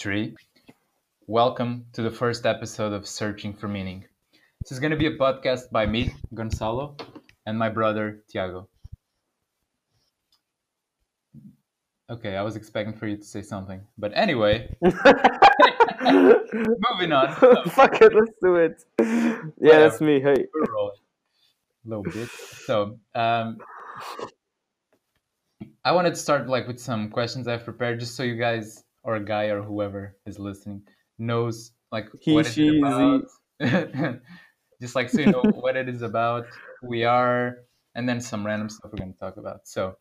three. Welcome to the first episode of Searching for Meaning. This is going to be a podcast by me, Gonzalo, and my brother, Tiago. Okay, I was expecting for you to say something. But anyway, moving on. Fuck it, let's do it. Yeah, that's me. Hey. We're rolling. A little bit. So, um, I wanted to start like with some questions I've prepared, just so you guys or a guy or whoever is listening knows like He, what it's about. just like so you know what it is about, we are, and then some random stuff we're going to talk about. So,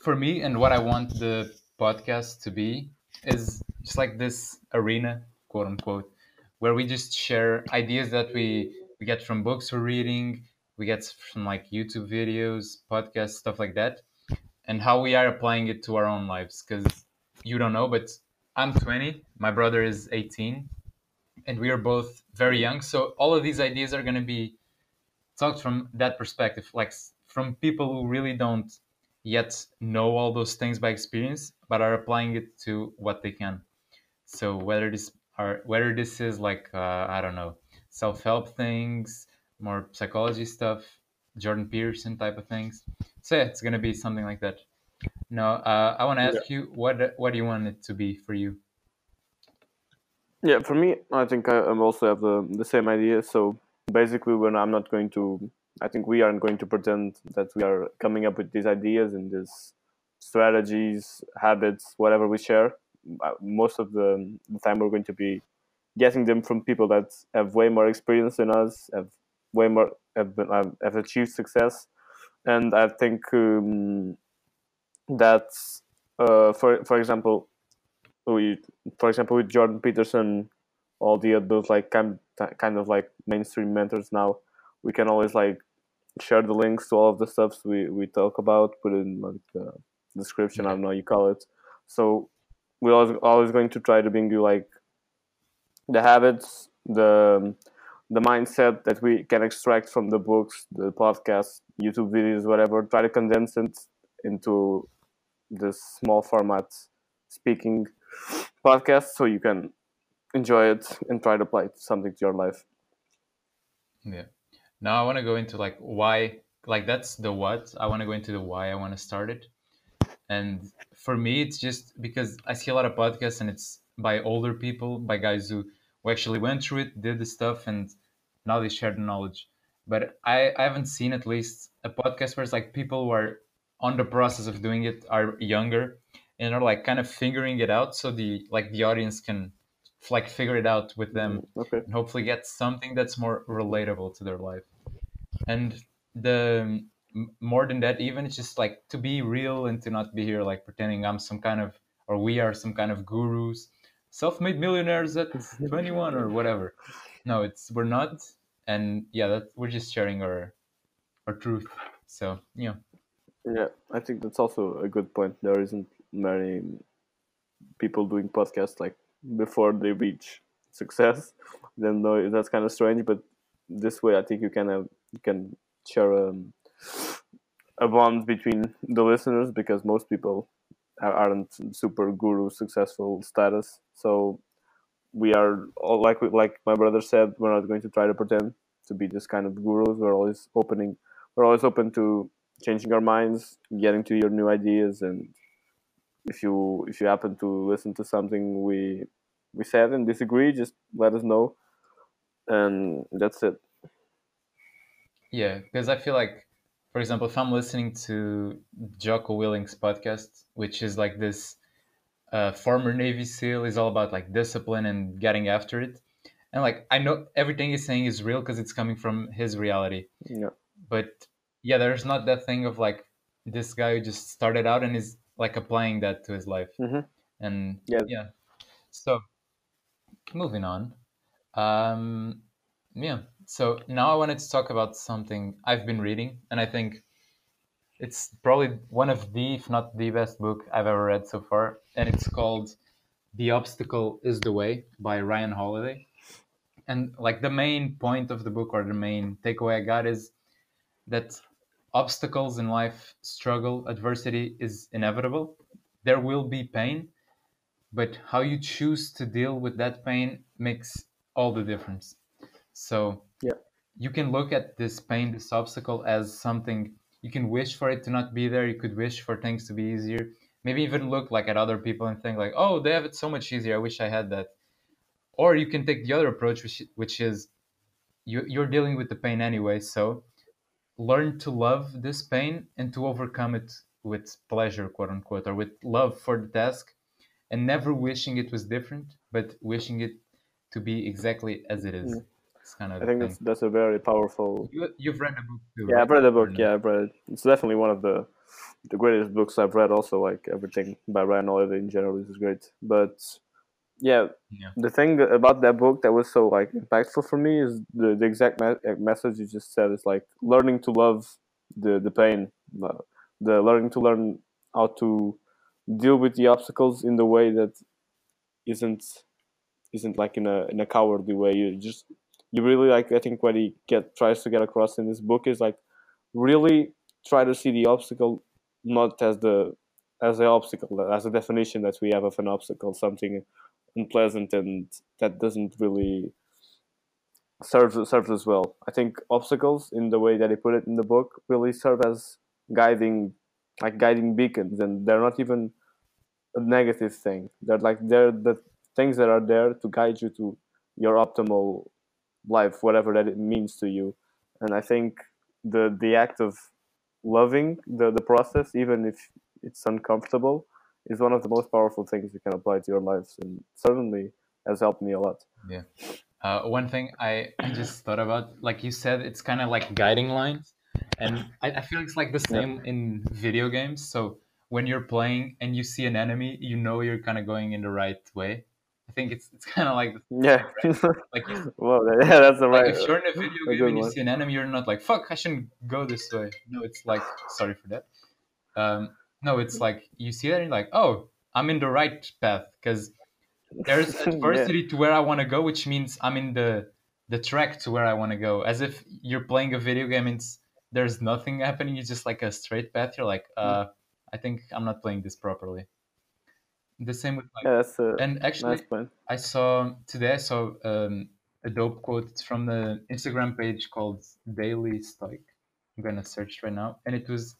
for me and what I want the podcast to be is just like this arena, quote unquote, where we just share ideas that we we get from books we're reading, we get from like YouTube videos, podcasts, stuff like that, and how we are applying it to our own lives. Because you don't know, but I'm 20, my brother is 18, and we are both very young. So all of these ideas are going to be talked from that perspective, like from people who really don't yet know all those things by experience, but are applying it to what they can. So whether this are whether this is like uh, I don't know self help things, more psychology stuff, Jordan Peterson type of things. So yeah, it's gonna be something like that. No, uh, I want to Yeah. ask you what what do you want it to be for you? Yeah, for me, I think I also have the, the same idea. So basically, when I'm not going to, I think we aren't going to pretend that we are coming up with these ideas and these strategies, habits, whatever we share. Uh, Most of the, the time, we're going to be getting them from people that have way more experience than us, have way more, have, been, have achieved success. And I think um, that, uh, for, for example, we for example with Jordan Peterson, all the other like kind kind of like mainstream mentors now, we can always like share the links to all of the stuffs we we talk about, put in like the description. I don't know how you call it. So we're always always going to try to bring you like the habits, the the mindset that we can extract from the books, the podcasts, YouTube videos, whatever. Try to condense it into this small format speaking podcast so you can enjoy it and try to apply something to your life. Yeah. Now I want to go into like why, like that's the what. I want to go into the why I want to start it. And for me, it's just because I see a lot of podcasts and it's by older people, by guys who, who actually went through it, did the stuff, and now they share the knowledge. But I, I haven't seen at least a podcast where it's like people who are on the process of doing it are younger and are like kind of figuring it out so the like the audience can like figure it out with them mm-hmm. Okay. and hopefully get something that's more relatable to their life. And the more than that, even it's just like to be real and to not be here like pretending I'm some kind of or we are some kind of gurus, self-made millionaires at 21 or whatever. No, it's we're not, and yeah, that we're just sharing our our truth. So yeah, Yeah, I think that's also a good point. There isn't many people doing podcasts like before they reach success. Then though that's kind of strange, but this way I think you can have you can share um, a bond between the listeners because most people are- aren't super guru successful status. So we are all like like my brother said, we're not going to try to pretend to be this kind of gurus. We're always opening. We're always open to changing our minds, getting to your new ideas, and if you if you happen to listen to something we we said and disagree, just let us know, and that's it. yeah, because I feel like, for example, if I'm listening to Jocko Willink's podcast, which is like this uh, former Navy SEAL, is all about like discipline and getting after it, and like I know everything he's saying is real because it's coming from his reality. Yeah, but yeah there's not that thing of like this guy who just started out and is like applying that to his life. Mhm. and Yeah. yeah. So moving on. Um yeah. So now i wanted to talk about something i've been reading and i think it's probably one of the if not the best book i've ever read so far and it's called the obstacle is the way by ryan holiday. And like the main point of the book or the main takeaway i got is that obstacles in life, struggle, adversity is inevitable. There will be pain, but how you choose to deal with that pain makes all the difference. So Yeah. you can look at this pain this obstacle as something you can wish for it to not be there. You could wish for things to be easier. Maybe even look like at other people and think like oh they have it so much easier. I wish i had that. Or you can take the other approach which, which is you, you're dealing with the pain anyway. So learn to love this pain and to overcome it with pleasure quote unquote or with love for the task and never wishing it was different but wishing it to be exactly as it is Mm. it's kind of I think that's that's a very powerful. You, you've read the book too Yeah, right? I've read the book. Yeah, I've read it. It's definitely one of the the greatest books I've read. Also, like everything by Ryan Holiday in general is great. But yeah, Yeah. the thing about that book that was so like impactful for me is the, the exact me- message you just said. Is like learning to love the the pain, uh, the learning to learn how to deal with the obstacles in the way that isn't isn't like in a in a cowardly way. You just you really like I think what he get tries to get across in this book is like really try to see the obstacle not as the as the obstacle as a definition that we have of an obstacle something unpleasant and that doesn't really serve serves as well. I think obstacles in the way that he put it in the book really serve as guiding like guiding beacons and they're not even a negative thing. They're like they're the things that are there to guide you to your optimal life, whatever that it means to you. And I think the the act of loving the, the process, even if it's uncomfortable, is one of the most powerful things you can apply to your lives and certainly has helped me a lot. Uh, one thing I, I just thought about, like you said, it's kind of like guiding lines, and I, I feel it's like the Yeah. same in video games. So when you're playing and you see an enemy, you know you're kind of going in the right way. I think it's it's kind of like Yeah. like if, well, yeah, that's the like right. if you're in a video game good and you one. see an enemy, you're not like fuck, I shouldn't go this way. No, it's like sorry for that. Um, no, it's like you see that and you're like, oh, I'm in the right path because there's Yeah. adversity to where I want to go, which means I'm in the the track to where I want to go. As if you're playing a video game and it's, there's nothing happening. It's just like a straight path. You're like, uh, I think I'm not playing this properly. The same with like, Yeah, a and actually, nice. I saw today. I saw um, a dope quote It's from the Instagram page called Daily Stoic. I'm gonna search right now, and it was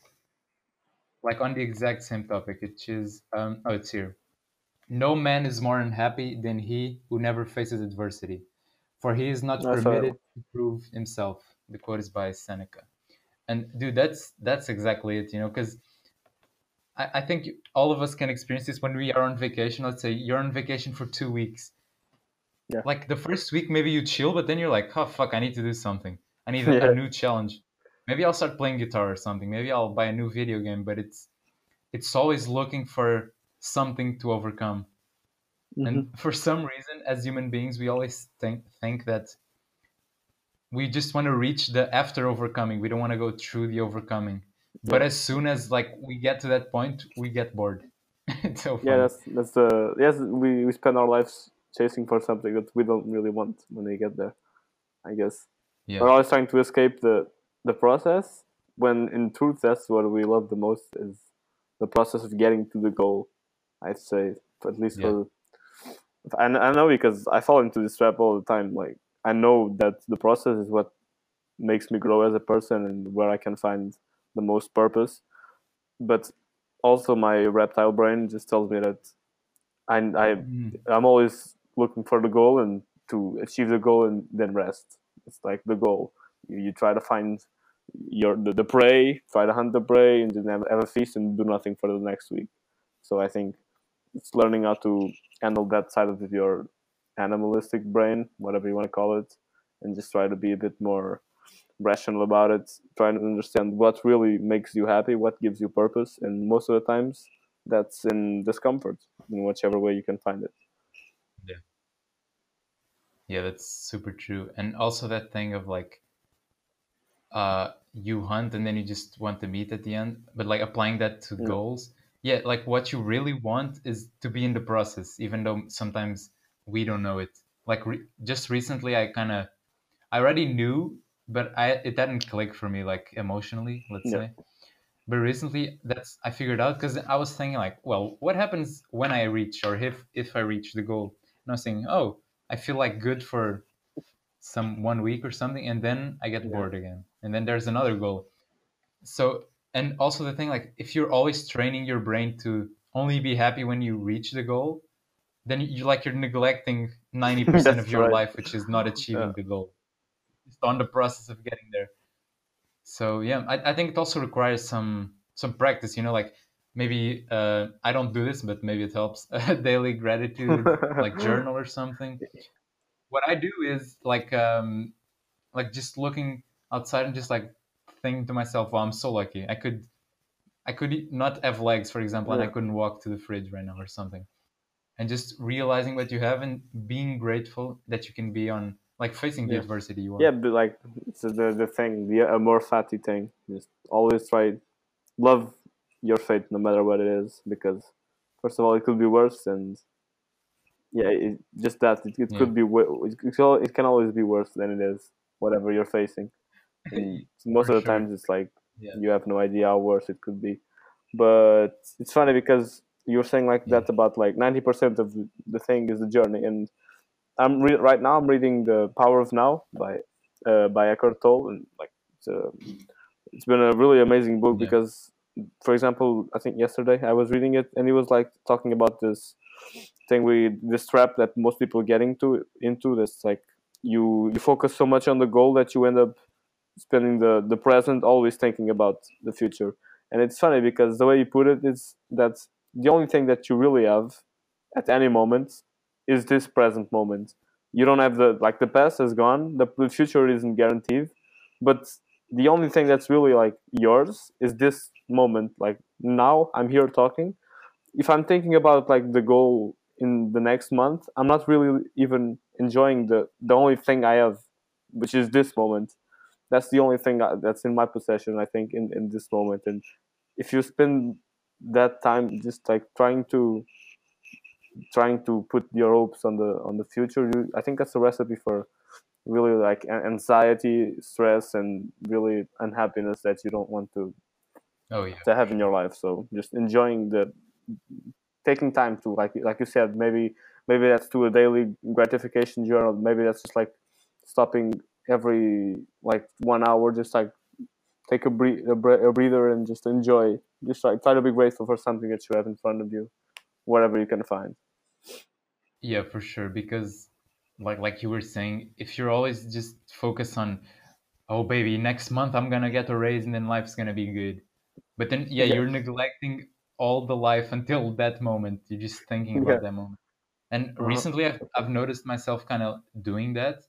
like on the exact same topic. Which is um, oh, it's here. No man is more unhappy than he who never faces adversity, for he is not I saw that permitted to prove himself. The quote is by Seneca, and dude, that's that's exactly it. You know, because I, I think all of us can experience this when we are on vacation. Let's say you're on vacation for two weeks. Yeah. Like the first week, maybe you chill, but then you're like, oh fuck, I need to do something. I need Yeah. a new challenge. Maybe I'll start playing guitar or something. Maybe I'll buy a new video game. But it's it's always looking for something to overcome. Mhm. And for some reason, as human beings, we always think think that we just want to reach the after overcoming. We don't want to go through the overcoming. But as soon as like we get to that point, we get bored. it's so Yeah, that's that's the yes. We, we spend our lives chasing for something that we don't really want when we get there. I guess Yeah. we're always trying to escape the the process. When in truth, that's what we love the most is the process of getting to the goal. I'd say, at least Yeah. for. I, I know because I fall into this trap all the time. Like I know that the process is what makes me grow as a person and where I can find the most purpose. But also my reptile brain just tells me that I, I Mm, I'm always looking for the goal and to achieve the goal and then rest. It's like the goal. You, you try to find your the, the prey, try to hunt the prey, and then have, have a feast and do nothing for the next week. So I think it's learning how to handle that side of your animalistic brain, whatever you want to call it, and just try to be a bit more rational about it. Trying to understand what really makes you happy, what gives you purpose, and most of the times that's in discomfort in whichever way you can find it. Yeah. Yeah, that's super true. And also that thing of like, uh, you hunt and then you just want the meat at the end, but like applying that to Yeah. goals. Yeah, like what you really want is to be in the process, even though sometimes we don't know it. Like re- just recently, I kind of, I already knew, but I it didn't click for me like emotionally, let's say. but recently that's i figured out because i was thinking like well what happens when i reach or if if i reach the goal and i was thinking oh i feel like good for some one week or something and then i get Yeah. bored again and then there's another goal so and also the thing like if you're always training your brain to only be happy when you reach the goal then you like you're neglecting 90% of your right. life which is not achieving Yeah. the goal just on the process of getting there so yeah I, I think it also requires some some practice you know like maybe uh, i don't do this but maybe it helps a daily gratitude like journal or something what i do is like um like just looking outside and just like thinking to myself well i'm so lucky i could i could not have legs for example and i couldn't walk to the fridge right now or something and just realizing what you have and being grateful that you can be on like facing the Yeah. adversity you want yeah, but like it's the the thing, the amor fati thing. Just always try love your fate no matter what it is, because first of all, it could be worse, and yeah, it, just that it, it Yeah. could be it, it, can always be worse than it is, whatever you're facing. And most of the sure. times, it's like Yeah. you have no idea how worse it could be. But it's funny because you're saying like Yeah. that about like ninety percent of the, thing is the journey, and I'm re- right now I'm reading the Power of Now by uh, by Eckhart Tolle, and like it's, a, it's been a really amazing book because, for example, I think yesterday I was reading it and he was like talking about this thing we this trap that most people get into into this like you you focus so much on the goal that you end up spending the the present always thinking about the future. And it's funny because the way you put it is that the only thing that you really have at any moment is this present moment. You don't have the like the past is gone the, the future isn't guaranteed but the only thing that's really like yours is this moment like now i'm here talking. If i'm thinking about like the goal in the next month i'm not really even enjoying the the only thing i have which is this moment. That's the only thing I- that's in my possession i think in, in this moment. And if you spend that time just like trying to trying to put your hopes on the on the future you, i think that's a recipe for really like anxiety stress and really unhappiness that you don't want to oh yeah. to have in your life. So just enjoying the taking time to like like you said maybe maybe that's to a daily gratification journal. Maybe that's just like stopping every like one hour just like take a, bre- a, bre- a breather and just enjoy. Just like try to be grateful for something that you have in front of you whatever you can find. Yeah, for sure. Because, like like you were saying, if you're always just focused on, oh baby, next month I'm gonna get a raise and then life's gonna be good, but then yeah, Yeah. you're neglecting all the life until that moment. You're just thinking about Yeah. that moment. And Uh-huh. recently, I've I've noticed myself kind of doing that,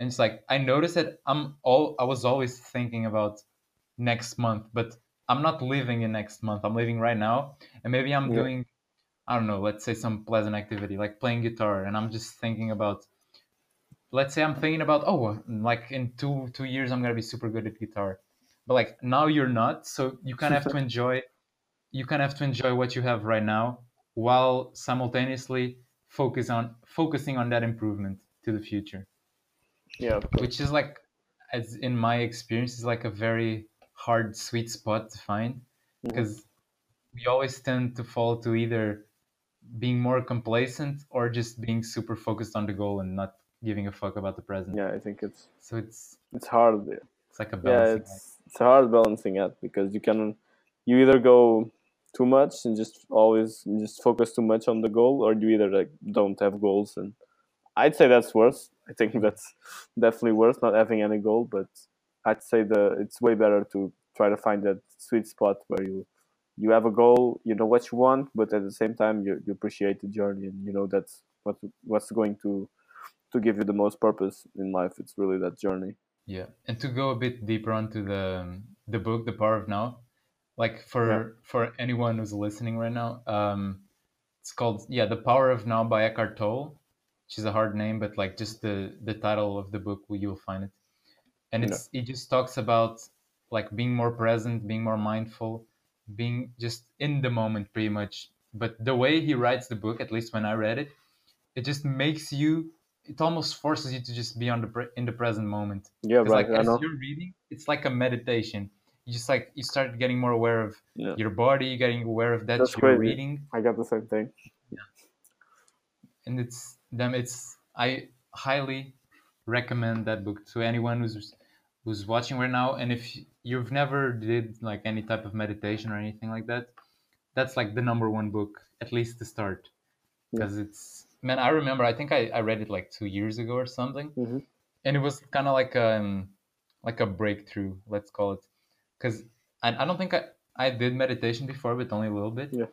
and it's like I noticed that I'm all I was always thinking about next month, but I'm not living in next month. I'm living right now, and maybe I'm Yeah. doing I don't know, let's say some pleasant activity like playing guitar, and I'm just thinking about, let's say I'm thinking about, oh, like in two two years I'm gonna be super good at guitar, but like now you're not, so you kind of have to enjoy, you kind of have to enjoy what you have right now, while simultaneously focus on focusing on that improvement to the future, yeah which is like, as in my experience, is like a very hard sweet spot to find mm-hmm. because we always tend to fall to either being more complacent or just being super focused on the goal and not giving a fuck about the present. yeah i think it's So it's it's hard it's like a yeah balancing act. it's it's a hard balancing act because you can you either go too much and just always just focus too much on the goal or you either like don't have goals and i'd say that's worse i think that's definitely worse not having any goal but i'd say the it's way better to try to find that sweet spot where you you have a goal you know what you want but at the same time you, you appreciate the journey and you know that's what what's going to to give you the most purpose in life it's really that journey Yeah, and to go a bit deeper onto the the book, The Power of Now, like for Yeah. for anyone who's listening right now, um, it's called yeah, The Power of Now by Eckhart Tolle, which is a hard name, but like just the the title of the book, you'll find it, and Yeah. it's it just talks about like being more present, being more mindful, being just in the moment, pretty much. But the way he writes the book, at least when I read it, it just makes you. It almost forces you to just be on the pre- in the present moment. Yeah, right like i as you're reading, it's like a meditation. you just like you start getting more aware of Yeah. your body, getting aware of that That's you're crazy. reading, I got the same thing. Yeah. And it's them. It's I highly recommend that book to anyone who's who's watching right now. And if you've never did like any type of meditation or anything like that, that's like the number one book at least to start, Yeah. because it's man. I remember. I think I, I read it like two years ago or something. hmm and it was kind of like um like a breakthrough let's call it because I, I don't think I, I did meditation before but only a little bit Yeah.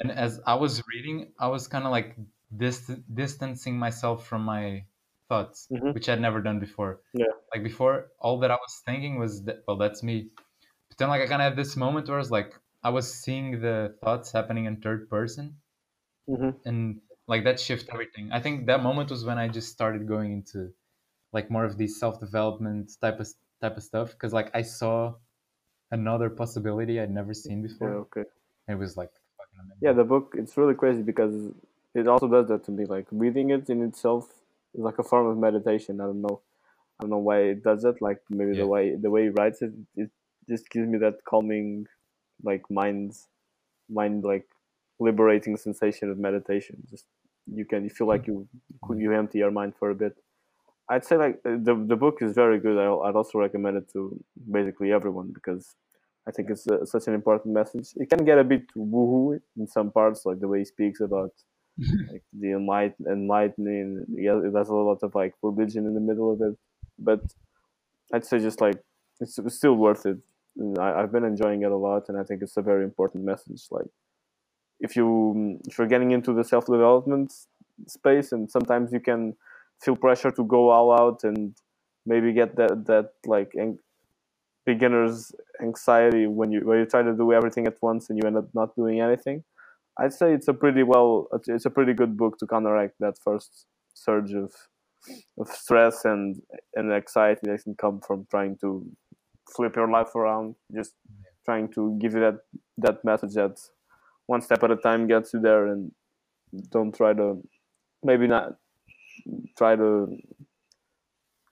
and as i was reading i was kind of like dist- distancing myself from my thoughts Mhm. which i'd never done before Yeah. like before all that i was thinking was that well that's me but then like i kind of had this moment where i was like i was seeing the thoughts happening in third person hmm and like that shift everything i think that moment was when i just started going into like more of these self-development type of type of stuff because like i saw another possibility i'd never seen Yeah. before Okay. it was like fucking amazing Yeah, the book it's really crazy because it also does that to me. Like reading it in itself is like a form of meditation. I don't know. I don't know why it does it. Like maybe Yeah. the way the way he writes it, it just gives me that calming, like mind, mind like liberating sensation of meditation. Just you can you feel like you you empty your mind for a bit. I'd say like uh, the the book is very good. I'll, I'd also recommend it to basically everyone because I think it's uh, such an important message. It can get a bit woohoo in some parts, like the way he speaks about like the enlight- enlightening. Yeah, there's a lot of like religion in the middle of it, but I'd say just like it's, it's still worth it. I, I've been enjoying it a lot, and I think it's a very important message. Like if you if you're getting into the self development space, and sometimes you can feel pressure to go all out and maybe get that that like an- beginner's anxiety when you when you try to do everything at once and you end up not doing anything. I'd say it's a pretty well it's a pretty good book to counteract that first surge of of stress and and anxiety that can come from trying to flip your life around. Just trying to give you that that message that one step at a time gets you there and don't try to maybe not try to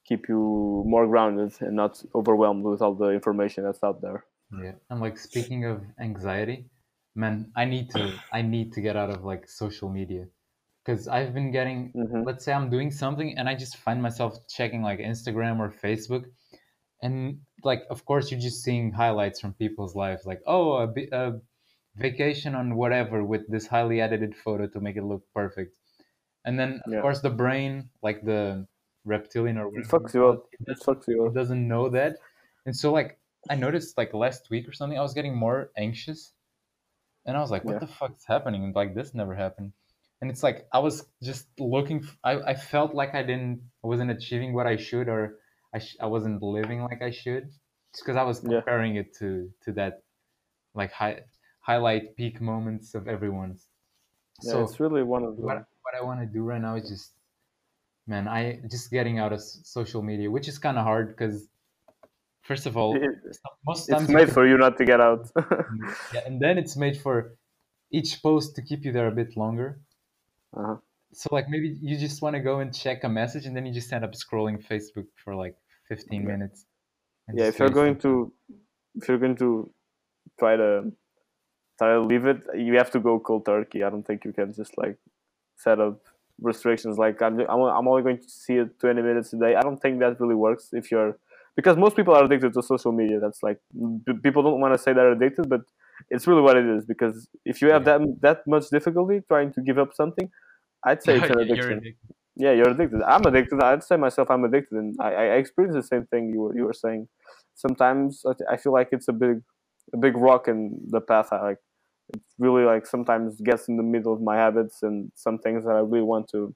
keep you more grounded and not overwhelmed with all the information that's out there. yeah. And like speaking of anxiety man i need to i need to get out of like social media. Because i've been getting hmm let's say I'm doing something and I just find myself checking like Instagram or Facebook, and like of course you're just seeing highlights from people's lives, like oh a, a vacation on whatever with this highly edited photo to make it look perfect, and then of Yeah. course the brain, like the reptilian or It fucks you up. it, it It doesn't, fucks you up. doesn't know that, and so like I noticed like last week or something I was getting more anxious, and I was like, what Yeah. the fuck's happening? Like this never happened and it's like I was just looking. f- I, I felt like I didn't, I wasn't achieving what I should, or I, sh- I wasn't living like I should, just because I was Yeah. comparing it to to that, like high highlight peak moments of everyone's. Yeah, So it's really one of the what what I want to do right now is just, man, I just getting out of social media, which is kind of hard because, first of all, It- most it's times you made for you not to get out. yeah, and then it's made for each post to keep you there a bit longer. uh-huh. So like maybe you just want to go and check a message and then you just end up scrolling Facebook for like 15 Yeah. minutes. Yeah, if you're going to if you're going to try to try to leave it, you have to go cold turkey. I don't think you can just like set up restrictions like I'm I'm, I'm only going to see it 20 minutes a day. I don't think that really works if you're because most people are addicted to social media. That's like people don't want to say they're addicted, but it's really what it is because if you have that that much difficulty trying to give up something, I'd say it's an You're addiction. Yeah, you're addicted. I'm addicted. I'd say myself, I'm addicted, and I, I experience the same thing you were you were saying. Sometimes I, I feel like it's a big, a big rock in the path. I like. It really like sometimes gets in the middle of my habits and some things that I really want to,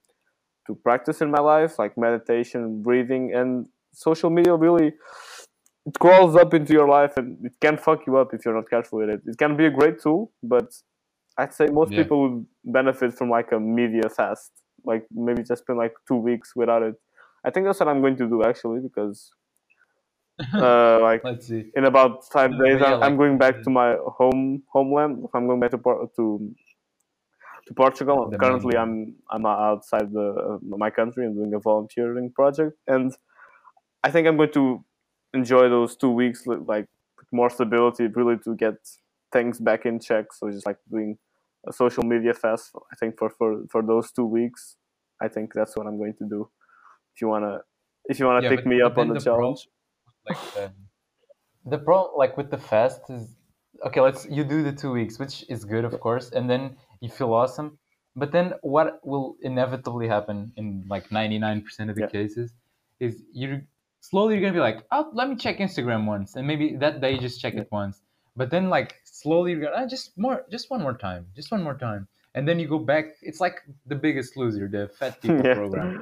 to practice in my life, like meditation, breathing, and social media. Really, it crawls up into your life and it can fuck you up if you're not careful with it. It can be a great tool, but I'd say most Yeah. people would benefit from like a media fast like maybe just spend like two weeks without it. I think that's what I'm going to do actually because uh, like Let's see. in about five days yeah, I'm, I'm going back to my home homeland. I'm going back to to to Portugal, currently I'm I'm outside the uh, my country and doing a volunteering project, and I think I'm going to enjoy those two weeks li- like more stability, really to get things back in check. So just like doing a social media fast, I think for for for those two weeks, I think that's what I'm going to do. If you wanna, if you wanna Yeah, pick me up on the the pro- challenge, like the, the problem like with the fast is okay let's you do the two weeks which is good of course and then you feel awesome. But then what will inevitably happen in like 99% of the Yeah. cases is you're slowly you're gonna be like oh let me check instagram once and maybe that day you just check it once. But then like slowly you're gonna ah, just more just one more time just one more time and then you go back it's like the biggest loser the fat people Yeah. program.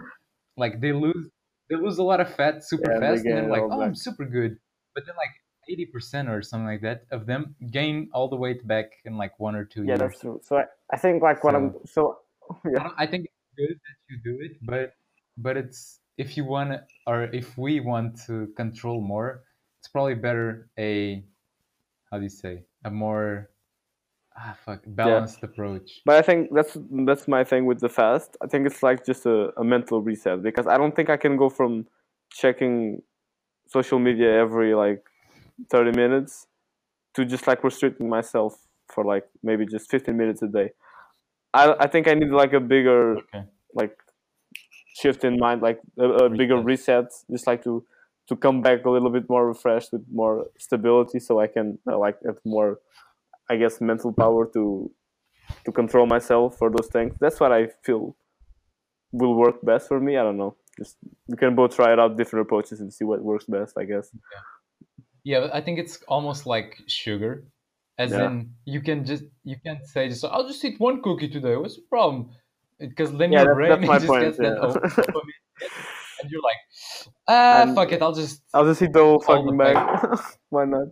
Like they lose they lose a lot of fat super Yeah, fast and then like oh i'm super good. But then like 80% or something like that of them gain all the weight back in like one or two yeah, years. that's true. So I, I think like what I'm so I, yeah, don't- I think it's good that you do it but but it's if you want or if we want to control more it's probably better a how do you say a more ah fuck balanced approach but I think that's that's my thing with the fast. I think it's like just a, a mental reset because I don't think I can go from checking social media every like 30 minutes to just like restricting myself for like maybe just 15 minutes a day. I I think I need like a bigger okay like shift in mind, like a, a bigger Reset. reset, just like to to come back a little bit more refreshed with more stability, so I can uh, like have more, I guess, mental power to to control myself for those things. That's what I feel will work best for me. I don't know. Just we can both try it out different approaches and see what works best. I guess. Yeah, yeah I think it's almost like sugar, as Yeah. in you can just you can't say just I'll just eat one cookie today. What's the problem? Because then Yeah, your that- brain just point, gets that yeah. oh, and you're like, ah, And- fuck it, I'll just I'll just eat the whole fucking bag. Why not?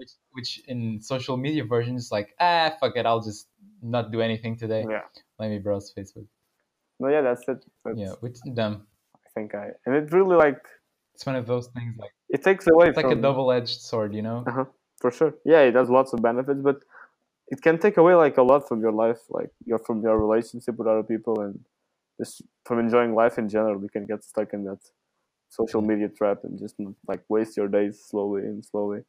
Which which in social media version is like ah fuck it, I'll just not do anything today. Yeah. Let me browse Facebook. No, yeah, that's it. That's, Yeah, which dumb. I think I and it really like It's one of those things like it takes away it's like a double-edged sword, you know. Uh-huh. For sure. Yeah, it has lots of benefits, but it can take away like a lot from your life, like your from your relationship with other people and just from enjoying life in general. You can get stuck in that social media trap and just like waste your days slowly and slowly.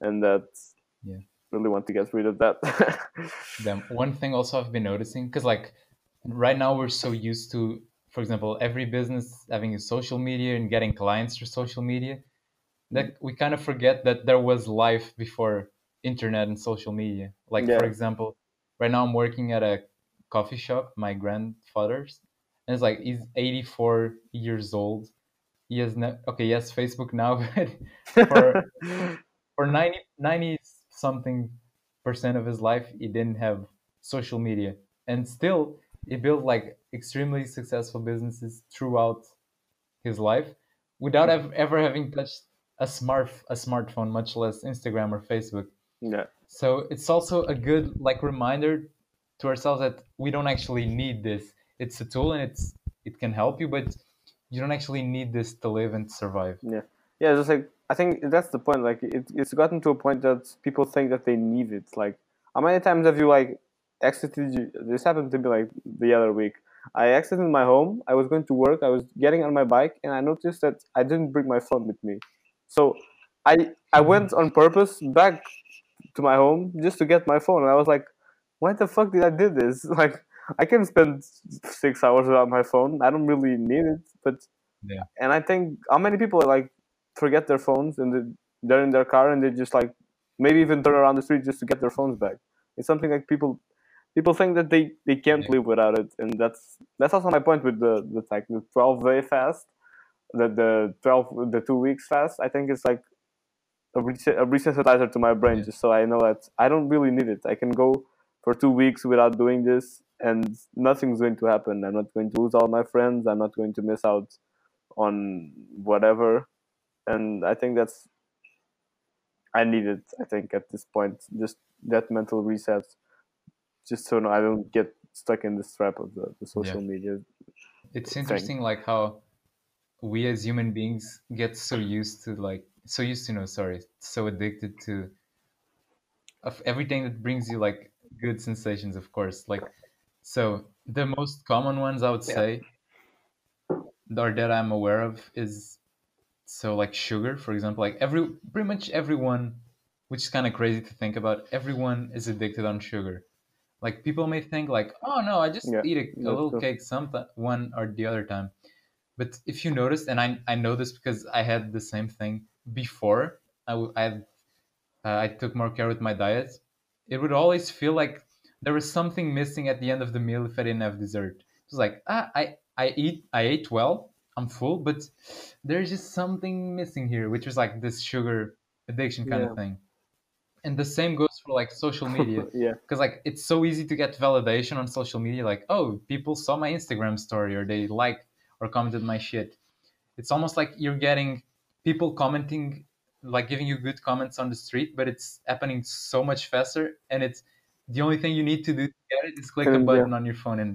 And that's Yeah. really want to get rid of that. them. One thing also I've been noticing because like right now we're so used to, for example, every business having a social media and getting clients through social media mm-hmm. that we kind of forget that there was life before internet and social media. Like Yeah. for example, right now I'm working at a coffee shop, my grandfather's, and it's like he's 84 years old. He has no okay, yes Facebook now, but for for 90, 90 something percent of his life he didn't have social media. And still he built like extremely successful businesses throughout his life without hmm. ev- ever having touched a smart a smartphone much less instagram or facebook. Yeah. so it's also a good like reminder to ourselves that we don't actually need this. It's a tool and it's it can help you but you don't actually need this to live and survive. Yeah. Yeah, just like I think that's the point. Like it, it's gotten to a point that people think that they need it. Like how many times have you like exited? you- This happened to me like the other week. I exited my home. I was going to work. I was getting on my bike, and I noticed that I didn't bring my phone with me. So I I went on purpose back to my home just to get my phone. And I was like, why the fuck did I do this? Like I can spend six hours without my phone. I don't really need it, but Yeah. and I think how many people like forget their phones and they- they're in their car and they just like maybe even turn around the street just to get their phones back. It's something like people people think that they, they can't Yeah. live without it, and that's that's also my point with the the like the twelve day fast, the the twelve the two weeks fast. I think it's like a, a resensitizer to my brain, Yeah. just so I know that I don't really need it. I can go for two weeks without doing this, and nothing's going to happen. I'm not going to lose all my friends. I'm not going to miss out on whatever, and I think that's I need it. I think at this point, just that mental reset, just so I don't get stuck in this trap of the, the social media. it's thing. interesting like how we as human beings get so used to like so used to no sorry so addicted to of everything that brings you like good sensations of course like so the most common ones i would Yeah. say or that i'm aware of is so like sugar for example like every pretty much everyone which is kind of crazy to think about everyone is addicted on sugar. Like people may think like oh no i just Yeah, eat a, a little cake some one or the other time. But if you noticed and i i know this because i had the same thing before i w- i had, uh, i took more care with my diet it would always feel like there was something missing at the end of the meal if i didn't have dessert. It was like ah i i eat i ate well i'm full but there's just something missing here which is like this sugar addiction kind Yeah. of thing. And the same goes for like social media. Yeah, because like it's so easy to get validation on social media like oh people saw my instagram story or they liked or commented my shit. It's almost like you're getting people commenting like giving you good comments on the street but it's happening so much faster and it's the only thing you need to do to get it is click a And, yeah. button on your phone and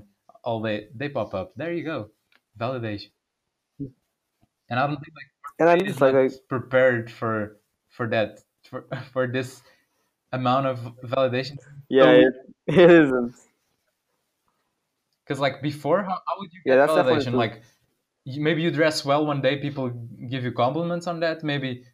all they they pop up. There you go. Validation and i don't think like and I'm just like, like prepared for for that for for this amount of validation. Yeah, So- it, it isn't. because like before how, how would you Yeah, get that's validation? like you, maybe you dress well one day people give you compliments on that. Maybe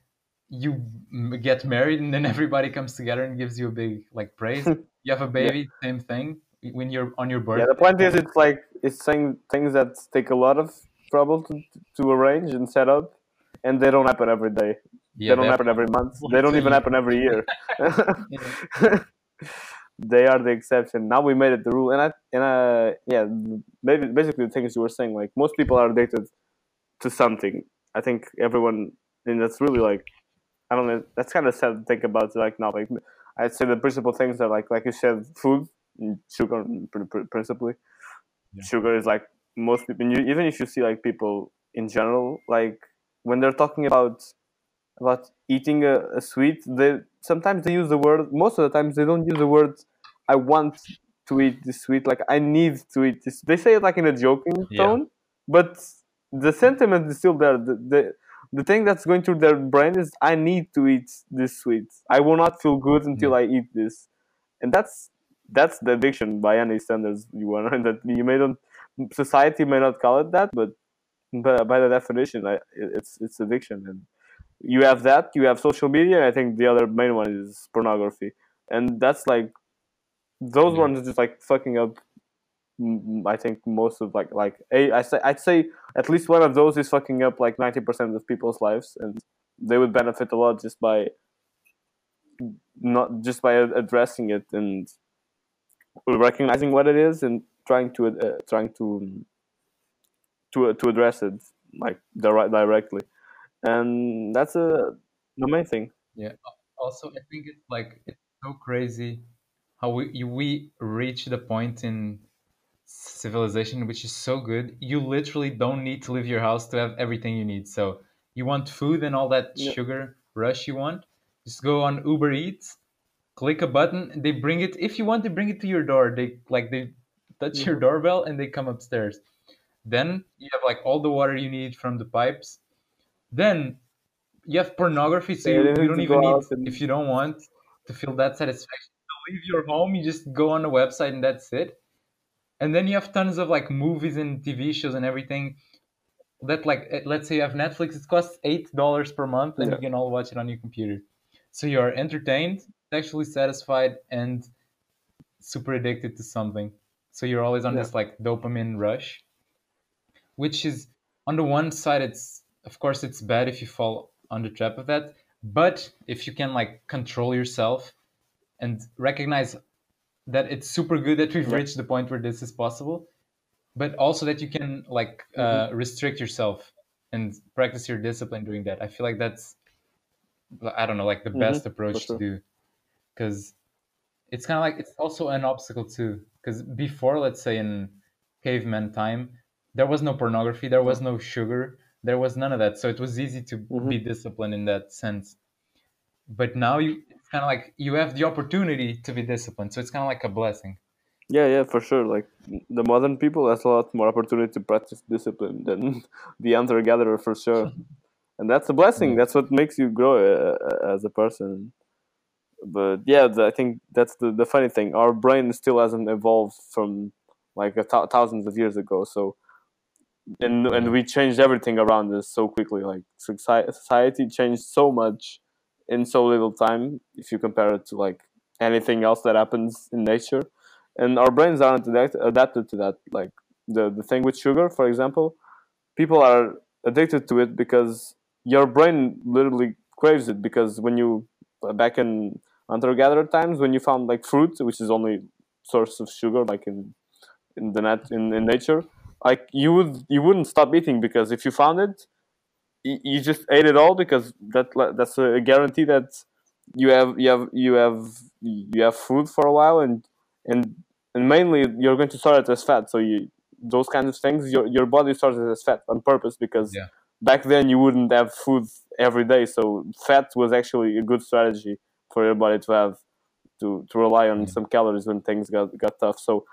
you m- get married and then everybody comes together and gives you a big like praise. You have a baby same thing when you're on your birthday Yeah, the point is, it's like it's saying things that take a lot of trouble to, to arrange and set up, and they don't happen every day. yeah, they don't happen every month. They don't even happen every year. They are the exception. Now we made it the rule, and I and uh yeah, maybe basically the things you were saying, like most people are addicted to something. I think everyone, and that's really like, I don't know. That's kind of sad to think about. Like now, like I'd say the principal things are like like you said, food, sugar, pr- pr- principally. Yeah. Sugar is like most people. You, even if you see like people in general, like when they're talking about about eating a, a sweet, they sometimes they use the word. Most of the times they don't use the word. I want to eat this sweet. Like I need to eat this. They say it like in a joking Yeah. tone, but the sentiment is still there. The, the the thing that's going through their brain is I need to eat this sweet. I will not feel good until mm. I eat this, and that's that's the addiction by any standards you want. That you may not society may not call it that, but but by the definition, I, it's it's addiction. And you have that. You have social media. And I think the other main one is pornography, and that's like those Yeah. ones are just like fucking up. I think most of like like a- I say I'd say at least one of those is fucking up like ninety percent of people's lives, and they would benefit a lot just by not just by addressing it and recognizing what it is and trying to uh, trying to to to address it like dire- directly, and that's a the main thing. Yeah. Also i think it's like it's so crazy how we we reach the point in civilization which is so good you literally don't need to leave your house to have everything you need so you want food and all that Yeah. sugar rush you want just go on uber eats click a button they bring it if you want they bring it to your door they like they touch your Mhm. doorbell and they come upstairs. Then you have like all the water you need from the pipes. Then you have pornography so you, you don't even need and- if you don't want to feel that satisfaction to leave your home. You just go on a website and that's it. And then you have tons of like movies and tv shows and everything that like eh, let's say you have netflix it costs eight dollars per month and Yeah. you can all watch it on your computer. So you're entertained sexually satisfied and super addicted to something so you're always on Yeah. this like dopamine rush which is on the one side it's of course it's bad if you fall on the trap of that but if you can like control yourself and recognize that it's super good that we've Yeah. reached the point where this is possible but also that you can like uh, restrict yourself and practice your discipline doing that i feel like that's i don't know like the Mhm, best approach sure. to do because it's kind of like it's also an obstacle too because before let's say in caveman time there was no pornography there was no sugar there was none of that so it was easy to Mhm. be disciplined in that sense but now you it's kind of like you have the opportunity to be disciplined so it's kind of like a blessing Yeah, yeah, for sure. Like the modern people has a lot more opportunity to practice discipline than the hunter gatherer for sure, and that's a blessing. Yeah. That's what makes you grow uh, as a person. But yeah, the, I think that's the the funny thing. Our brain still hasn't evolved from like thousands of years ago. So and and we changed everything around us so quickly. Like society changed so much in so little time if you compare it to like anything else that happens in nature, and our brains aren't adapt- adapted to that. Like the the thing with sugar, for example, people are addicted to it because your brain literally craves it because when you back in hunter gatherer times when you found like fruit which is only source of sugar like in in the net in, in nature like you would you wouldn't stop eating because if you found it you just ate it all because that that's a guarantee that you have you have you have you have food for a while and and and mainly you're going to store it as fat so you those kinds of things your, your body stores it as fat on purpose because yeah. back then you wouldn't have food every day so fat was actually a good strategy for your body to have to, to rely on some calories when things got, got tough. So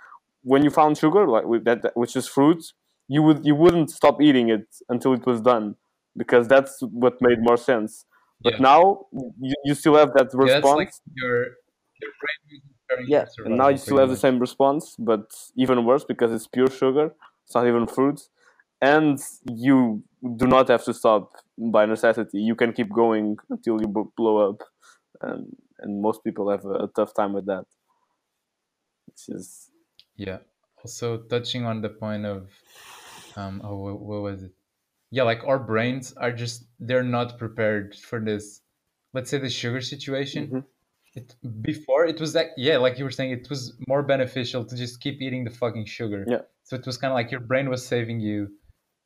when you found sugar like with that which is fruit you would you wouldn't stop eating it until it was done because that's what made more sense. But yeah. now you, you still have that response. yeah, like your, your brain yeah and now you still have much. the same response but even worse because it's pure sugar. It's not even fruit. And you do not have to stop by necessity. You can keep going until you blow up and and most people have a, a tough time with that which is yeah. Also touching on the point of, um, oh, what, what was it? Yeah, like our brains are just they're not prepared for this. Let's say the sugar situation. Mm-hmm. It before it was like yeah, like you were saying, it was more beneficial to just keep eating the fucking sugar. Yeah. So it was kind of like your brain was saving you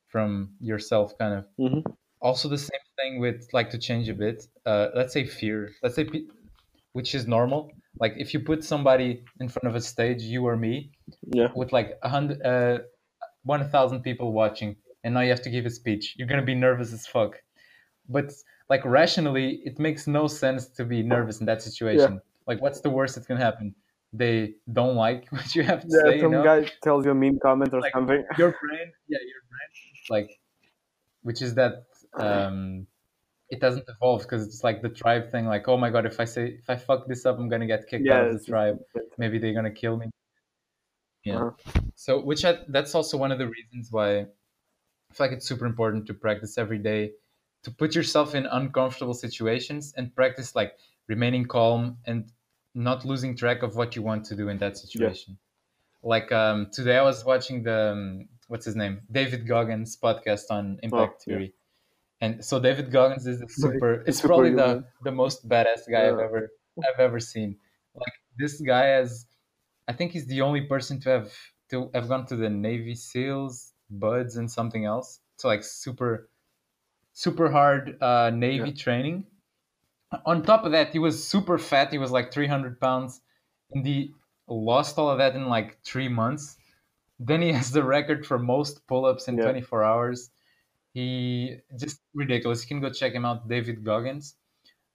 from yourself, kind of. Mm-hmm. Also, the same thing with like to change a bit. Uh, let's say fear. Let's say, which is normal like if you put somebody in front of a stage you or me yeah. with like a hundred uh, 1000 people watching and now you have to give a speech you're gonna be nervous as fuck but like rationally it makes no sense to be nervous in that situation yeah. like what's the worst that can happen they don't like what you have to yeah, say some you know? guy tells you a mean comment or like something your brain yeah your brain like which is that um it doesn't evolve because it's like the tribe thing like oh my god if i say if i fuck this up i'm gonna get kicked yeah, out of the tribe. maybe they're gonna kill me. Yeah. Uh-huh. so which I, that's also one of the reasons why i feel like it's super important to practice every day to put yourself in uncomfortable situations and practice like remaining calm and not losing track of what you want to do in that situation. Yeah. like um, today i was watching the um, what's his name? David goggins podcast on impact oh, theory and so David Goggins is a super. It's, super probably the the most badass guy yeah. I've ever I've ever seen. Like this guy has, I think he's the only person to have to have gone to the Navy SEALs, BUD/S, and something else. So like super, super hard uh, Navy yeah. training. On top of that, he was super fat. He was like 300 pounds, and he lost all of that in like three months. Then he has the record for most pull-ups in yeah. 24 hours he just ridiculous. You can go check him out, David Goggins.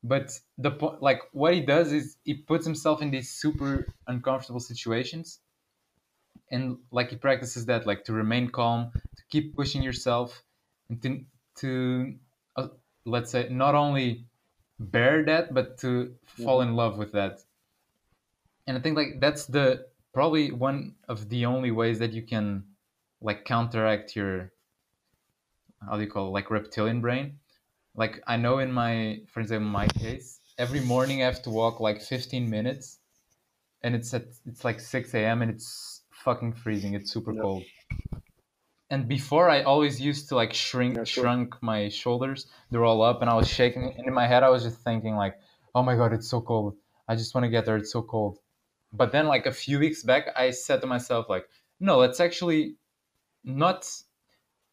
But the point, like what he does is he puts himself in these super uncomfortable situations, and like he practices that, like to remain calm, to keep pushing yourself, and to to uh, let's say not only bear that, but to fall in love with that. And I think like that's the probably one of the only ways that you can like counteract your how do you call it, like reptilian brain. Like I know in my, for example, my case, every morning I have to walk like 15 minutes, and it's at it's like 6 a.m. and it's fucking freezing. It's super yep. cold. And before I always used to like shrink yeah, sure. shrunk my shoulders. They're all up, and I was shaking. And in my head, I was just thinking like, "Oh my god, it's so cold. I just want to get there. It's so cold." But then, like a few weeks back, I said to myself like, "No, let's actually not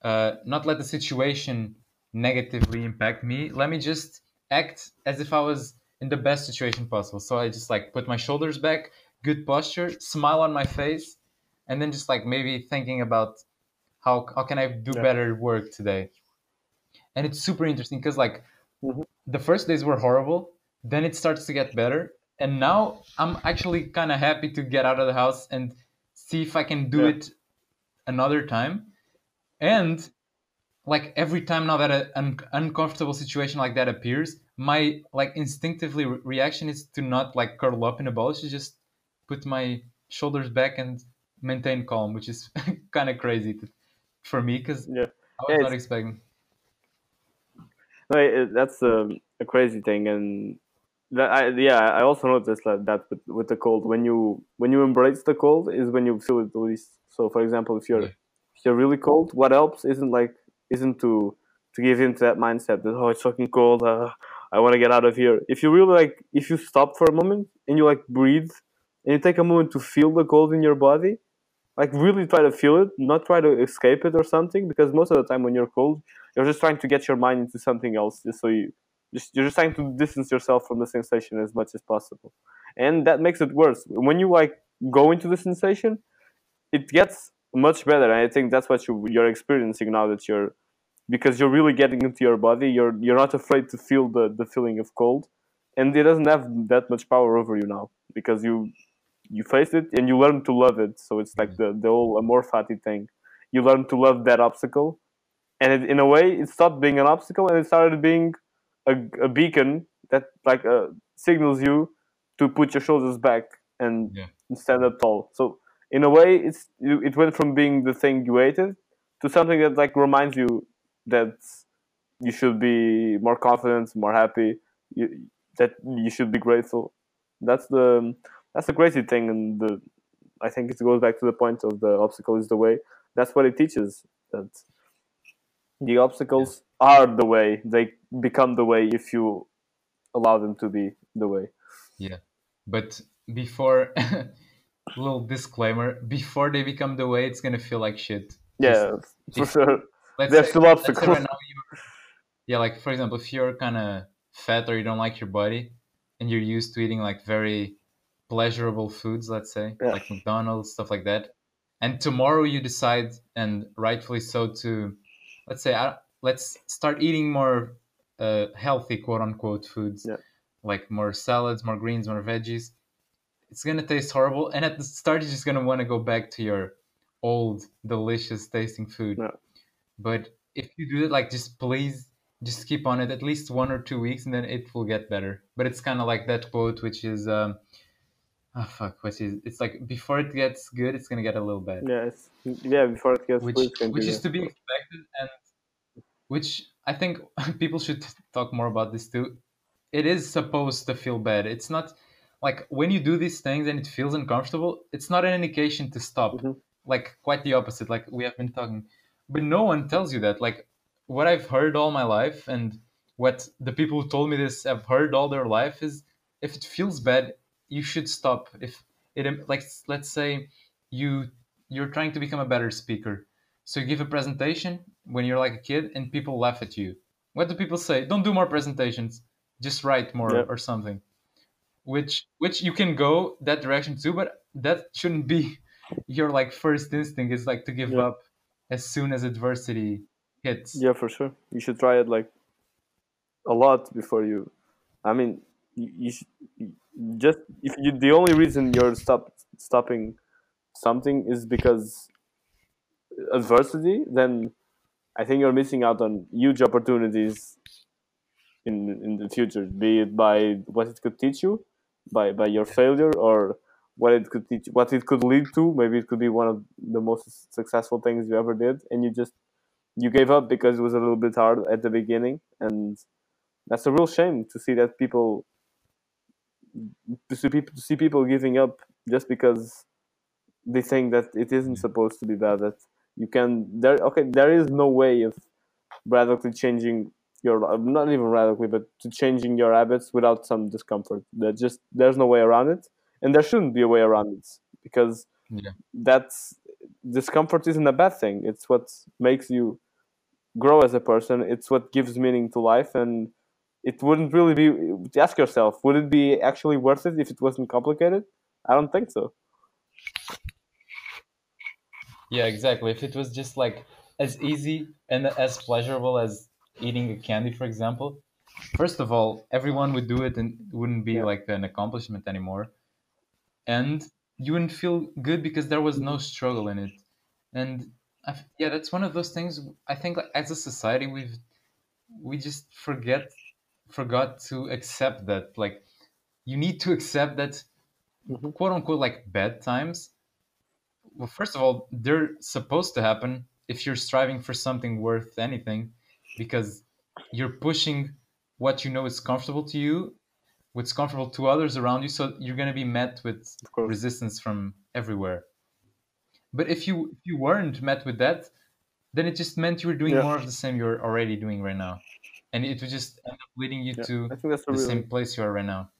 uh, not let the situation negatively impact me. Let me just act as if I was in the best situation possible. So I just like put my shoulders back, good posture, smile on my face, and then just like maybe thinking about how how can I do yeah. better work today. And it's super interesting because like mm-hmm. the first days were horrible, then it starts to get better, and now I'm actually kind of happy to get out of the house and see if I can do yeah. it another time and like every time now that an uncomfortable situation like that appears my like instinctively re- reaction is to not like curl up in a ball to just put my shoulders back and maintain calm which is kind of crazy to for me because Yeah. I was Yeah, not expecting. No, it, that's a, a crazy thing, and that I yeah I also noticed that, that with, with the cold when you when you embrace the cold is when you feel it the least. So for example, if you're Yeah. You're really cold, what helps isn't like isn't to to give into that mindset that oh it's fucking cold, uh, I want to get out of here. If you really like if you stop for a moment and you like breathe and you take a moment to feel the cold in your body, like really try to feel it, not try to escape it or something. Because most of the time when you're cold, you're just trying to get your mind into something else, just so you just you're just trying to distance yourself from the sensation as much as possible, and that makes it worse. When you like go into the sensation, it gets much better. And I think that's what you you're experiencing now that you're because you're really getting into your body. You're you're not afraid to feel the the feeling of cold, and it doesn't have that much power over you now because you you face it and you learn to love it. So it's like the the whole amor fati thing. You learn to love that obstacle, and it, in a way, it stopped being an obstacle and it started being a, a beacon that like uh, signals you to put your shoulders back and Yeah. stand up tall. So in a way, it's it went from being the thing you hated to something that like reminds you that you should be more confident, more happy, you, that you should be grateful. That's the that's the crazy thing, and the I think it goes back to the point of the obstacle is the way. That's what it teaches that the obstacles are the way. They become the way if you allow them to be the way. Yeah. But before, little disclaimer: before they become the way, it's gonna feel like shit. Yeah, for sure. Let's There's say- still obstacles. right yeah, like for example, if you're kind of fat or you don't like your body, and you're used to eating like very pleasurable foods, let's say, Yeah. like McDonald's, stuff like that, and tomorrow you decide, and rightfully so, to let's say, I, let's start eating more uh, healthy, quote unquote, foods, Yeah. like more salads, more greens, more veggies. It's gonna taste horrible, and at the start, you're just gonna want to go back to your old, delicious tasting food. Yeah. But if you do it, like, just please, just keep on it at least one or two weeks, and then it will get better. But it's kind of like that quote, which is, um, oh fuck, what is? It's like before it gets good, it's gonna get a little bad it's, yeah. Before it gets which please which is to be expected and which I think people should talk more about this too. It is supposed to feel bad. It's not like when you do these things and it feels uncomfortable, it's not an indication to stop. Mhm. Like quite the opposite, like we have been talking. But no one tells you that. Like what I've heard all my life and what the people who told me this have heard all their life is if it feels bad, you should stop. If it like let's say you you're trying to become a better speaker. So you give a presentation when you're like a kid and people laugh at you. What do people say? Don't do more presentations. Just write more Yeah. or something. Which which you can go that direction too, but that shouldn't be your like first instinct is like to give Yeah. up as soon as adversity hits. Yeah, for sure. You should try it like a lot before you. I mean, you, you should you- just if you the only reason you're stop stopping something is because adversity, then I think you're missing out on huge opportunities in in the future. Be it by what it could teach you, by by your failure, or what it could teach, what it could lead to. Maybe it could be one of the most successful things you ever did, and you just you gave up because it was a little bit hard at the beginning, and that's a real shame to see that people to see people to see people giving up just because they think that it isn't supposed to be bad. That you can there okay there is no way of radically changing your not even radically but to changing your habits without some discomfort. That just there's no way around it, and there shouldn't be a way around it because Yeah. that's discomfort isn't a bad thing. It's what makes you grow as a person. It's what gives meaning to life, and it wouldn't really be. Ask yourself, would it be actually worth it if it wasn't complicated? I don't think so. Yeah, exactly. If it was just like as easy and as pleasurable as eating a candy, for example, first of all, everyone would do it and it wouldn't be Yeah. like an accomplishment anymore. And you wouldn't feel good because there was no struggle in it. And I yeah, that's one of those things I think like, as a society we've we just forget forgot to accept that like you need to accept that Mhm. quote unquote like bad times well first of all they're supposed to happen if you're striving for something worth anything because you're pushing what you know is comfortable to you what's comfortable to others around you so you're going to be met with resistance from everywhere. But if you if you weren't met with that then it just meant you were doing yeah. more of the same you're already doing right now. And it would just end up leading you yeah, to the really... same place you are right now.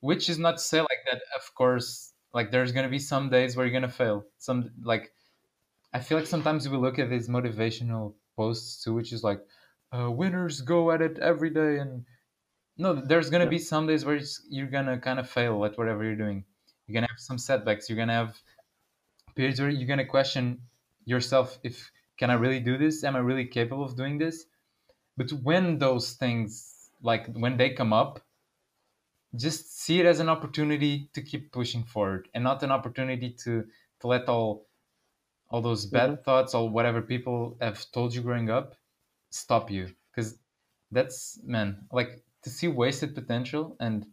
Which is not to say like that of course like there's going to be some days where you're going to fail. Some like i feel like sometimes we look at these motivational posts too which is like uh, winners go at it every day and no there's going to yeah. be some days where you're going to kind of fail at whatever you're doing. You're going to have some setbacks. You're going to have periods where you're going to question yourself if can i really do this? Am i really capable of doing this? But when those things like when they come up just see it as an opportunity to keep pushing forward and not an opportunity to to let all all those bad mm-hmm. thoughts or whatever people have told you growing up stop you because that's man like to see wasted potential and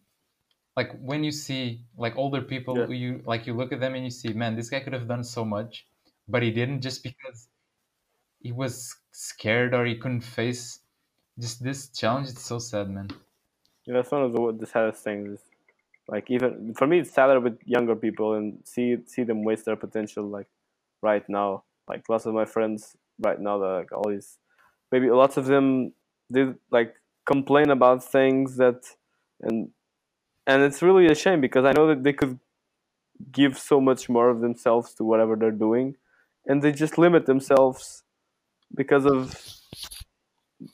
like when you see like older people yeah. you like you look at them and you see man this guy could have done so much but he didn't just because he was scared or he couldn't face just this challenge it's so sad man yeah, that's one of the, the saddest things like even for me it's sadder with younger people and see see them waste their potential like right now. Like lots of my friends right now like always maybe lots of them did like complain about things that and and it's really a shame because I know that they could give so much more of themselves to whatever they're doing and they just limit themselves because of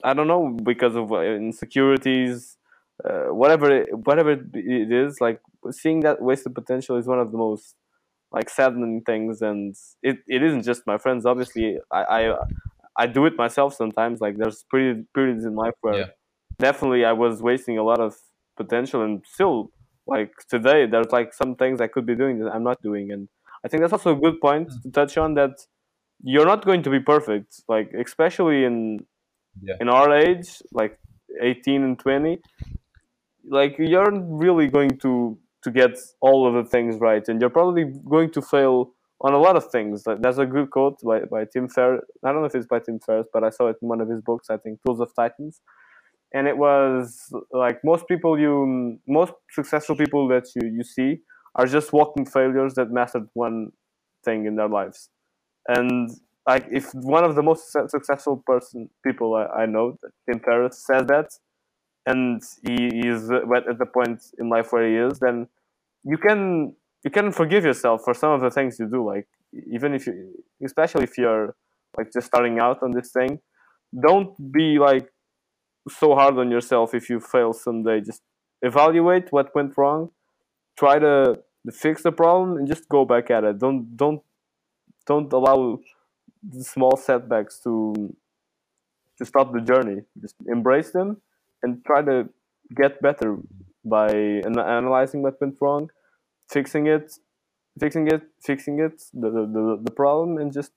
I don't know because of uh, insecurities uh, whatever whatever it is like seeing that wasted potential is one of the most like saddening things and it, it isn't just my friends obviously I, I I do it myself sometimes like there's pretty periods in life where yeah. definitely I was wasting a lot of potential and still like today there's like some things I could be doing that I'm not doing and I think that's also a good point mm. to touch on that you're not going to be perfect like especially in yeah. in our age like 18 and 20 like you're really going to to get all of the things right. And you're probably going to fail on a lot of things. There's a good quote by, by tim ferriss. I don't know if it's by tim ferriss but i saw it in one of his books i think tools of titans. And it was like most people you most successful people that you, you see are just walking failures that mastered one thing in their lives. And like if one of the most successful person people I, I know tim ferriss says that and he is at the point in life where he is, then you can you can forgive yourself for some of the things you do. Like even if you, especially if you're like just starting out on this thing, don't be like so hard on yourself if you fail someday. Just evaluate what went wrong, try to, fix the problem, and just go back at it. Don't don't don't allow small setbacks to to stop the journey. Just embrace them and try to get better by analyzing what went wrong, fixing it, fixing it, fixing it, the, the, the problem, and just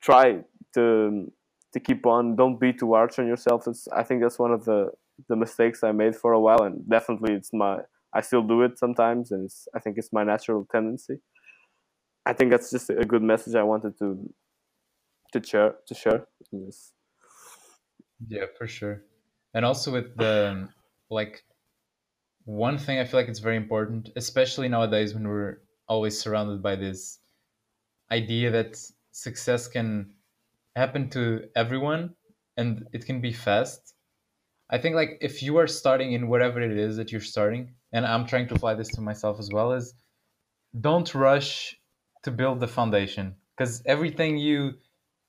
try to to keep on. Don't be too harsh on yourself. It's, I think that's one of the the mistakes I made for a while, and definitely it's my I still do it sometimes, and I think it's my natural tendency. I think that's just a good message I wanted to to share to share. Yeah, for sure and also with the like one thing i feel like it's very important especially nowadays when we're always surrounded by this idea that success can happen to everyone and it can be fast i think like if you are starting in whatever it is that you're starting and i'm trying to apply this to myself as well is don't rush to build the foundation because everything you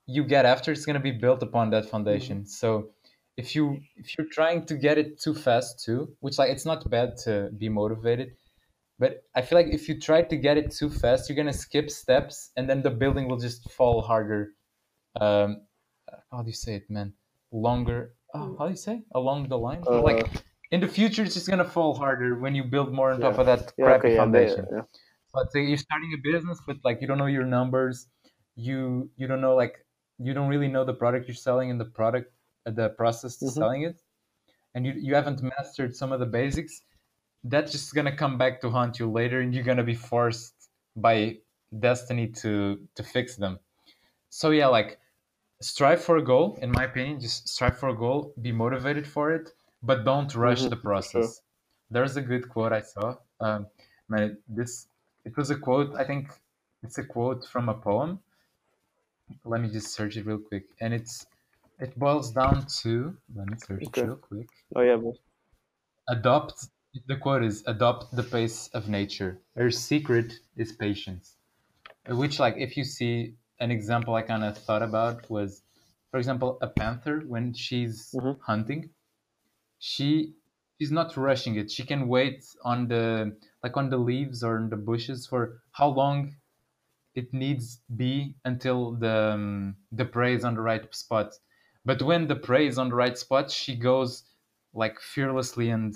you get after is going to be built upon that foundation mm-hmm. so if you if you're trying to get it too fast too which like it's not bad to be motivated but i feel like if you try to get it too fast you're gonna skip steps and then the building will just fall harder um how do you say it man? Longer oh, how do you say? Along the line? Uh, like in the future it's just gonna fall harder when you build more on yeah. top of that yeah, crappy okay, foundation. yeah, but say you're starting a business but like you don't know your numbers you you don't know like you don't really know the product you're selling and the product the process to mm-hmm. selling it and you, you haven't mastered some of the basics that's just going to come back to haunt you later and you're going to be forced by destiny to to fix them so yeah, like strive for a goal. In my opinion, just strive for a goal, be motivated for it, but don't rush Mhm, the sure. process. There's a good quote I saw. Um, man, this it was a quote. I think it's a quote from a poem. Let me just search it real quick, and it's it boils down to. Let me search Okay. real quick. Oh yeah, but Adopt. The quote is adopt the pace of nature. Her secret is patience. Which, like, if you see an example I kind of thought about was, for example, a panther when she's Mhm. hunting, she she's not rushing it. She can wait on the like on the leaves or in the bushes for how long it needs be until the um, the prey is on the right spot. But when the prey is on the right spot, she goes like fearlessly and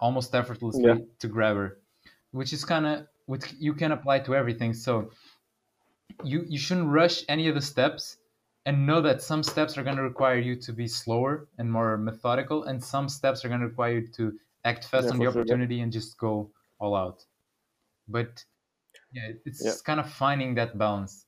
almost effortlessly Yeah. to grab her, which is kind of which you can apply to everything. So you you shouldn't rush any of the steps and know that some steps are going to require you to be slower and more methodical and some steps are going to require you to act fast Yeah, on the sure, yeah. opportunity and just go all out but yeah it's Yeah. kind of finding that balance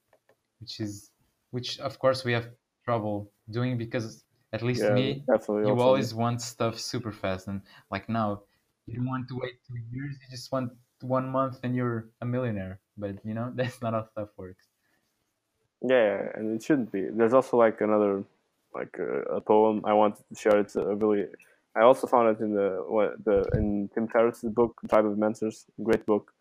which is which of course we have trouble doing because at least yeah, me you also. always want stuff super fast and like now you don't want to wait two years you just want one month and you're a millionaire but you know that's not how stuff works Yeah, yeah, and it shouldn't be. There's also like another, like uh, a poem I wanted to share. It's a really. I also found it in the what the in Tim Ferriss's book Tribe of Mentors, great book,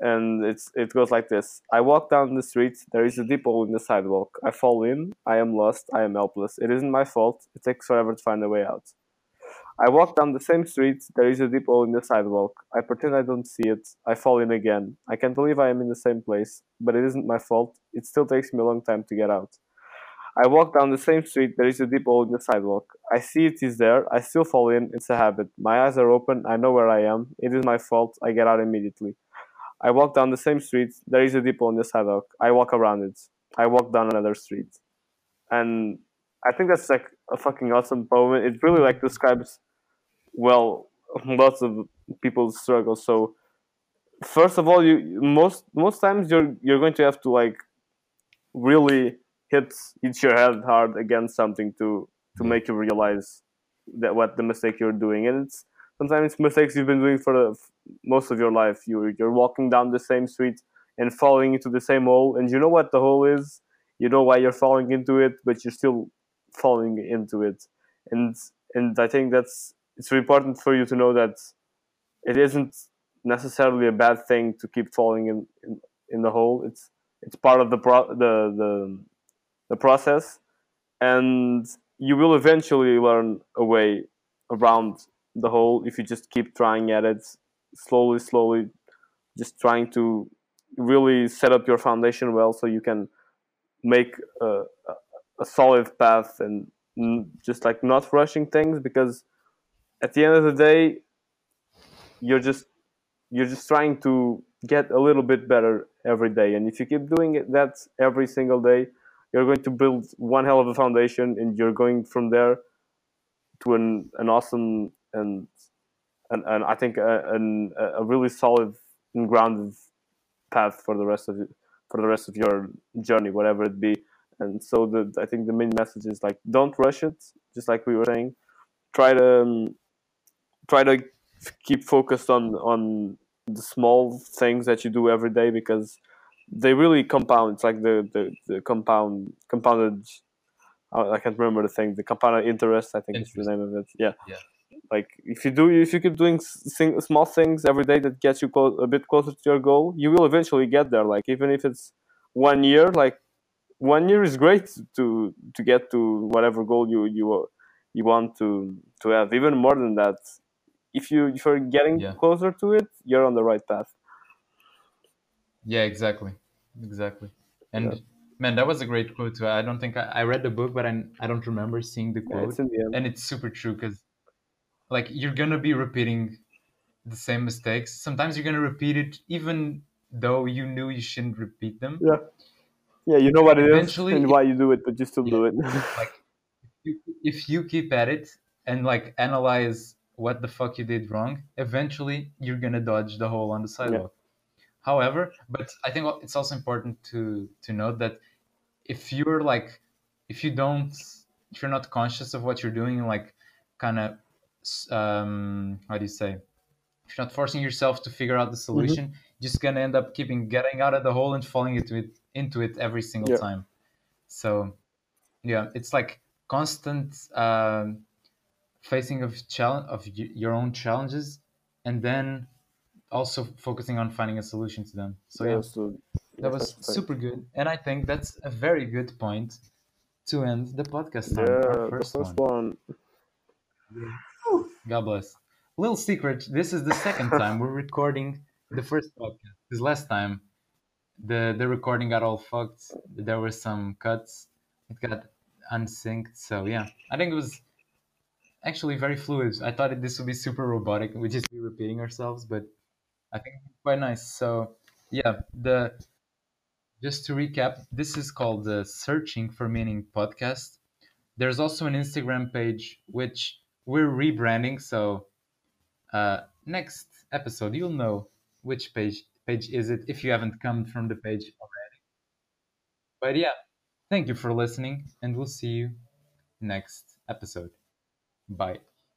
and it's it goes like this: I walk down the street. There is a deep hole in the sidewalk. I fall in. I am lost. I am helpless. It isn't my fault. It takes forever to find a way out. I walk down the same street. There is a deep hole in the sidewalk. I pretend I don't see it. I fall in again. I can't believe I am in the same place, but it isn't my fault. It still takes me a long time to get out. I walk down the same street. There is a deep hole in the sidewalk. I see it is there. I still fall in. It's a habit. My eyes are open. I know where I am. It is my fault. I get out immediately. I walk down the same street. There is a depot on the sidewalk. I walk around it. I walk down another street. And I think that's like a fucking awesome poem. It really like describes well lots of people's struggles. So first of all, you most most times you're you're going to have to like really hit hit your head hard against something to to make you realize that what the mistake you're doing and it's sometimes mistakes you've been doing for the, most of your life. You you're walking down the same street and falling into the same hole and you know what the hole is? You know why you're falling into it but you're still falling into it. And and i think that's it's important for you to know that it isn't necessarily a bad thing to keep falling in in, in the hole. It's it's part of the pro the the the process. And you will eventually learn a way around the hole if you just keep trying at it slowly slowly just trying to really set up your foundation well so you can make a, a, solid path and just like not rushing things because at the end of the day you're just you're just trying to get a little bit better every day. And if you keep doing it that every single day you're going to build one hell of a foundation and you're going from there to an, an awesome and and, and I think a, an, a really solid and grounded path for the rest of for the rest of your journey, whatever it be. And so the I think the main message is like don't rush it, just like we were saying. Try to um, try to keep focused on on the small things that you do every day because they really compound. It's like the the, the compound compounded. I can't remember the thing. The compounded interest. I think is the name of it. Yeah. Yeah. Like if you do, if you keep doing s- thing, small things every day that gets you a bit closer to your goal, you will eventually get there. Like even if it's one year, like one year is great to to get to whatever goal you you you want to to have. Even more than that, if you if you're getting Yeah. closer to it, you're on the right path. Yeah, exactly, exactly. And Yeah. man, that was a great quote too. I don't think I, I read the book, but I I don't remember seeing the Yeah, quote. it's the and it's super true because like you're gonna be repeating the same mistakes. Sometimes you're gonna repeat it even though you knew you shouldn't repeat them. Yeah. Yeah, you know what it is Eventually, and why you do it, but you still do it. Like if you- if you keep at it and like analyze what the fuck you did wrong, eventually you're gonna dodge the hole on the sidewalk. However, but I think it's also important to to note that if you're like if you don't if you're not conscious of what you're doing like kind of um how do you say? If you're not forcing yourself to figure out the Mm-hmm. solution. You're just gonna end up keeping getting out of the hole and falling into it into it every single Yeah. time. So yeah it's like constant um, facing of challenge of y- your own challenges and then also focusing on finding a solution to them. So yeah, so that was super good and i think that's a very good point to end the podcast on Yeah, our the first, first one. One. God bless. Little secret this is the second time we're recording the first podcast. Because last time the the recording got all fucked. There were some cuts. It got unsynced so yeah. I think it was actually very fluid. I thought this would be super robotic. We'd just be repeating ourselves but i think it's quite nice. So yeah the just to recap this is called the searching for meaning podcast. There's also an instagram page which we're rebranding so uh, next episode you'll know which page page is it if you haven't come from the page already. But yeah thank you for listening and we'll see you next episode. Bye